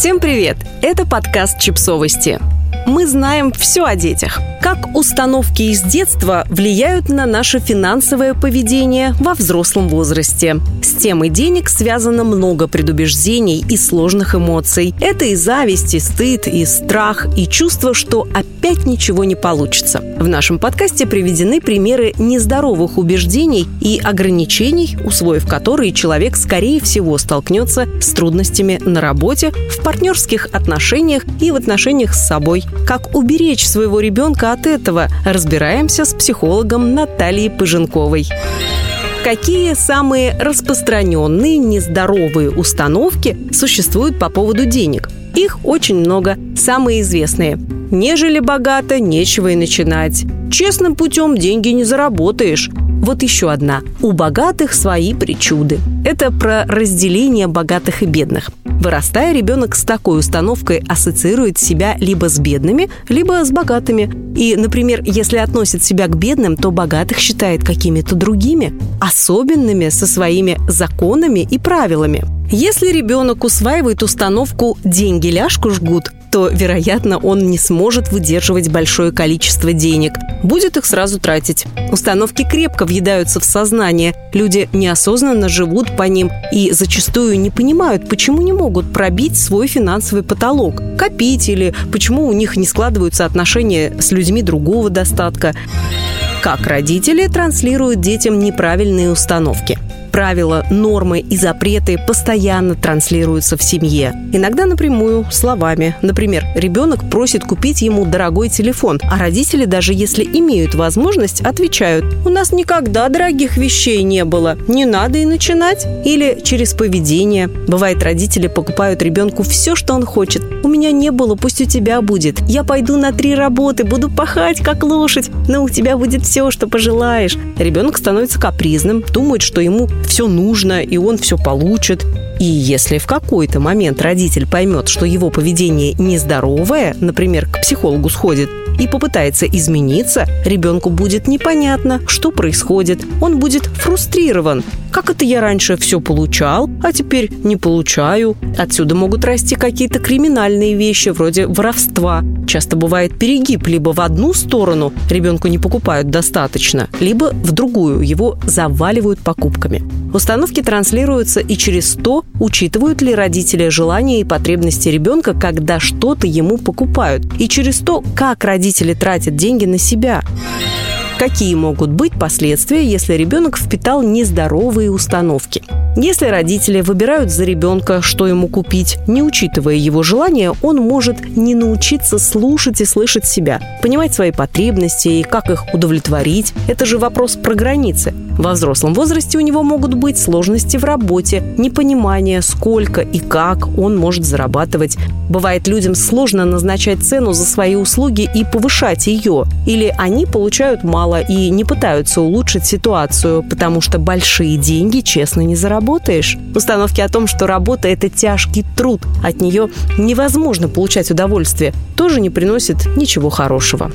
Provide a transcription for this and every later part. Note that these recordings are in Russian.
Всем привет! Это подкаст «Чипсовости». Мы знаем все о детях. Как установки из детства влияют на наше финансовое поведение во взрослом возрасте. С темой денег связано много предубеждений и сложных эмоций. Это и зависть, и стыд, и страх, и чувство, что опять ничего не получится. В нашем подкасте приведены примеры нездоровых убеждений и ограничений, усвоив которые человек, скорее всего, столкнется с трудностями на работе, в партнерских отношениях и в отношениях с собой. Как уберечь своего ребенка от этого, разбираемся с психологом Натальей Пыженковой. Какие самые распространенные нездоровые установки существуют по поводу денег? Их очень много. Самые известные. Нежели богато, нечего и начинать. Честным путем деньги не заработаешь. Вот еще одна. У богатых свои причуды. Это про разделение богатых и бедных. Вырастая, ребенок с такой установкой ассоциирует себя либо с бедными, либо с богатыми. И, например, если относит себя к бедным, то богатых считает какими-то другими, особенными со своими законами и правилами. Если ребенок усваивает установку «деньги ляжку жгут», то, вероятно, он не сможет выдерживать большое количество денег. Будет их сразу тратить. Установки крепко въедаются в сознание. Люди неосознанно живут по ним и зачастую не понимают, почему не могут пробить свой финансовый потолок, копить или почему у них не складываются отношения с людьми другого достатка. Как родители транслируют детям неправильные установки – правила, нормы и запреты постоянно транслируются в семье. Иногда напрямую, словами. Например, ребенок просит купить ему дорогой телефон, а родители, даже если имеют возможность, отвечают «У нас никогда дорогих вещей не было, не надо и начинать». Или через поведение. Бывает, родители покупают ребенку все, что он хочет. «У меня не было, пусть у тебя будет. Я пойду на три работы, буду пахать, как лошадь, но у тебя будет все, что пожелаешь». Ребенок становится капризным, думает, что ему все нужно, и он все получит. И если в какой-то момент родитель поймет, что его поведение нездоровое, например, к психологу сходит, и попытается измениться, ребенку будет непонятно, что происходит. Он будет фрустрирован. Как это я раньше все получал, а теперь не получаю? Отсюда могут расти какие-то криминальные вещи, вроде воровства. Часто бывает перегиб либо в одну сторону, ребенку не покупают достаточно, либо в другую, его заваливают покупками. Установки транслируются и через то, учитывают ли родители желания и потребности ребенка, когда что-то ему покупают, и через то, как родители тратят деньги на себя. Какие могут быть последствия, если ребенок впитал нездоровые установки? Если родители выбирают за ребенка, что ему купить, не учитывая его желания, он может не научиться слушать и слышать себя, понимать свои потребности и как их удовлетворить. Это же вопрос про границы. Во взрослом возрасте у него могут быть сложности в работе, непонимание, сколько и как он может зарабатывать. Бывает, людям сложно назначать цену за свои услуги и повышать ее. Или они получают мало и не пытаются улучшить ситуацию, потому что большие деньги честно не заработаешь. Установки о том, что работа – это тяжкий труд, от нее невозможно получать удовольствие, тоже не приносит ничего хорошего.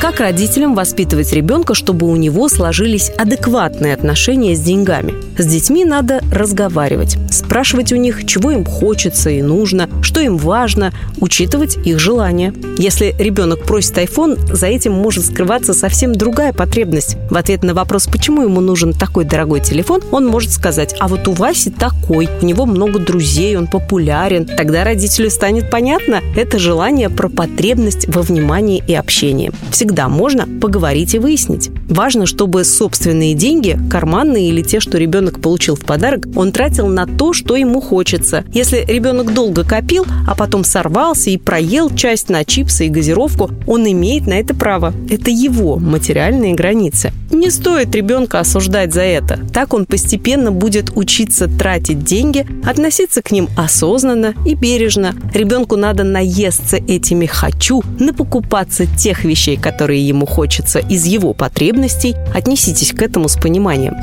Как родителям воспитывать ребенка, чтобы у него сложились адекватные отношения с деньгами? С детьми надо разговаривать, спрашивать у них, чего им хочется и нужно, что им важно, учитывать их желания. Если ребенок просит iPhone, за этим может скрываться совсем другая потребность. В ответ на вопрос, почему ему нужен такой дорогой телефон, он может сказать, а вот у Васи такой, у него много друзей, он популярен. Тогда родителю станет понятно, это желание про потребность во внимании и общении. Всегда можно поговорить и выяснить. Важно, чтобы собственные деньги, карманные или те, что ребенок получил в подарок, он тратил на то, что ему хочется. Если ребенок долго копил, а потом сорвался и проел часть на чипсы и газировку, он имеет на это право. Это его материальные границы. Не стоит ребенка осуждать за это. Так он постепенно будет учиться тратить деньги, относиться к ним осознанно и бережно. Ребенку надо наесться этими «хочу», напокупаться тех вещей, которые ему хочется из его потребностей, отнеситесь к этому с пониманием.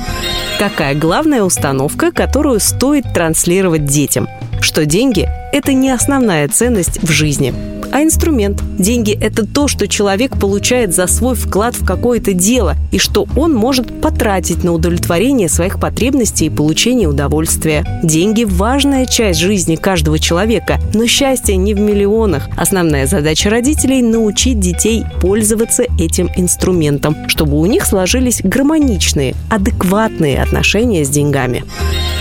Какая главная установка, которую стоит транслировать детям? Что деньги – это не основная ценность в жизни. А инструмент. Деньги – это то, что человек получает за свой вклад в какое-то дело и что он может потратить на удовлетворение своих потребностей и получение удовольствия. Деньги – важная часть жизни каждого человека, но счастье не в миллионах. Основная задача родителей – научить детей пользоваться этим инструментом, чтобы у них сложились гармоничные, адекватные отношения с деньгами.